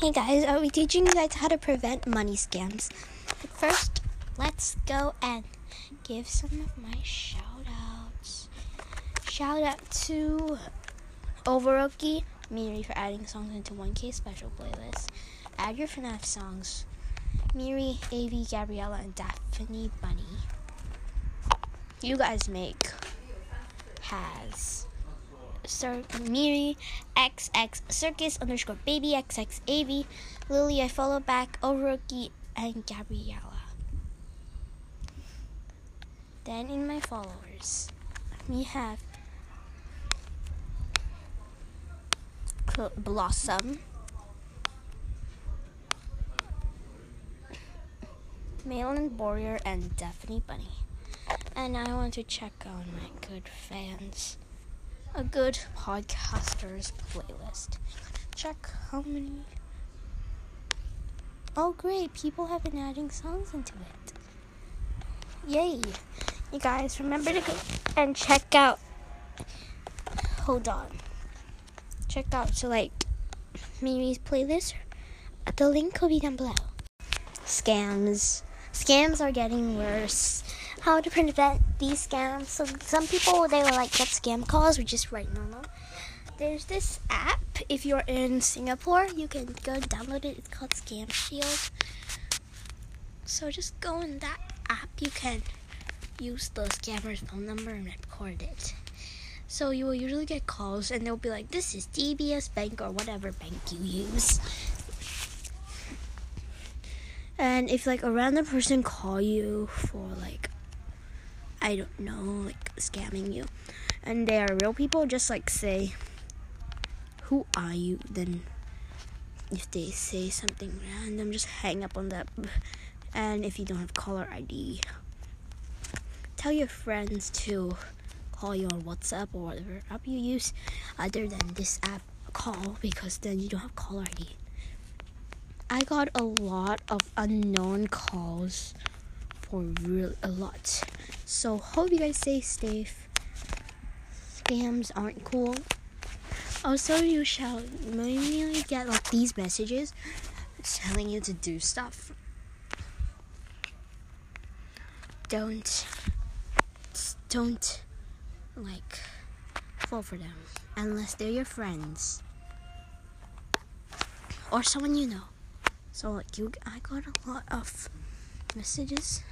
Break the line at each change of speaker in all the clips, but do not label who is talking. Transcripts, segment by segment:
Hey guys, are we teaching you guys how to prevent money scams? But first, let's go and give some of my shout outs. Shout out to Overoki, Miri for adding songs into 1K special playlist. Add your FNAF songs. Miri, AV, Gabriella, and Daphne Bunny. You guys make has Sir Miri XX Circus underscore baby XX AV Lily I follow back oh, Overoki and Gabriella. Then in my followers we have Blossom Malin Warrior and Daphne Bunny. And I want to check on my good fans a good podcasters playlist. Check how many. Oh, great! People have been adding songs into it. Yay! You guys, remember to go and check out. Hold on. Check out so like Mimi's playlist. The link will be down below. Scams. Scams are getting worse how to prevent these scams. So some people they will like get scam calls, which is right normal. There's this app. If you're in Singapore, you can go download it. It's called Scam Shield. So just go in that app. You can use the scammer's phone number and record it. So you will usually get calls, and they'll be like, "This is DBS Bank or whatever bank you use." And if like a random person call you for like I don't know, like scamming you, and they are real people, just like say, Who are you? Then, if they say something random, just hang up on that. And if you don't have caller ID, tell your friends to call you on WhatsApp or whatever app you use other than this app call because then you don't have caller ID. I got a lot of unknown calls for a lot. So hope you guys stay safe. Scams aren't cool. Also, you shall mainly get like these messages telling you to do stuff. Don't, don't, like, fall for them unless they're your friends or someone you know. So like you, I got a lot of messages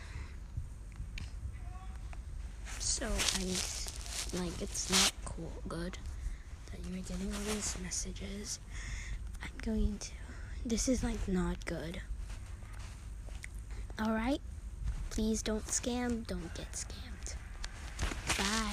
so I'm like it's not cool good that you're getting all these messages. I'm going to this is like not good. Alright? Please don't scam, don't get scammed. Bye.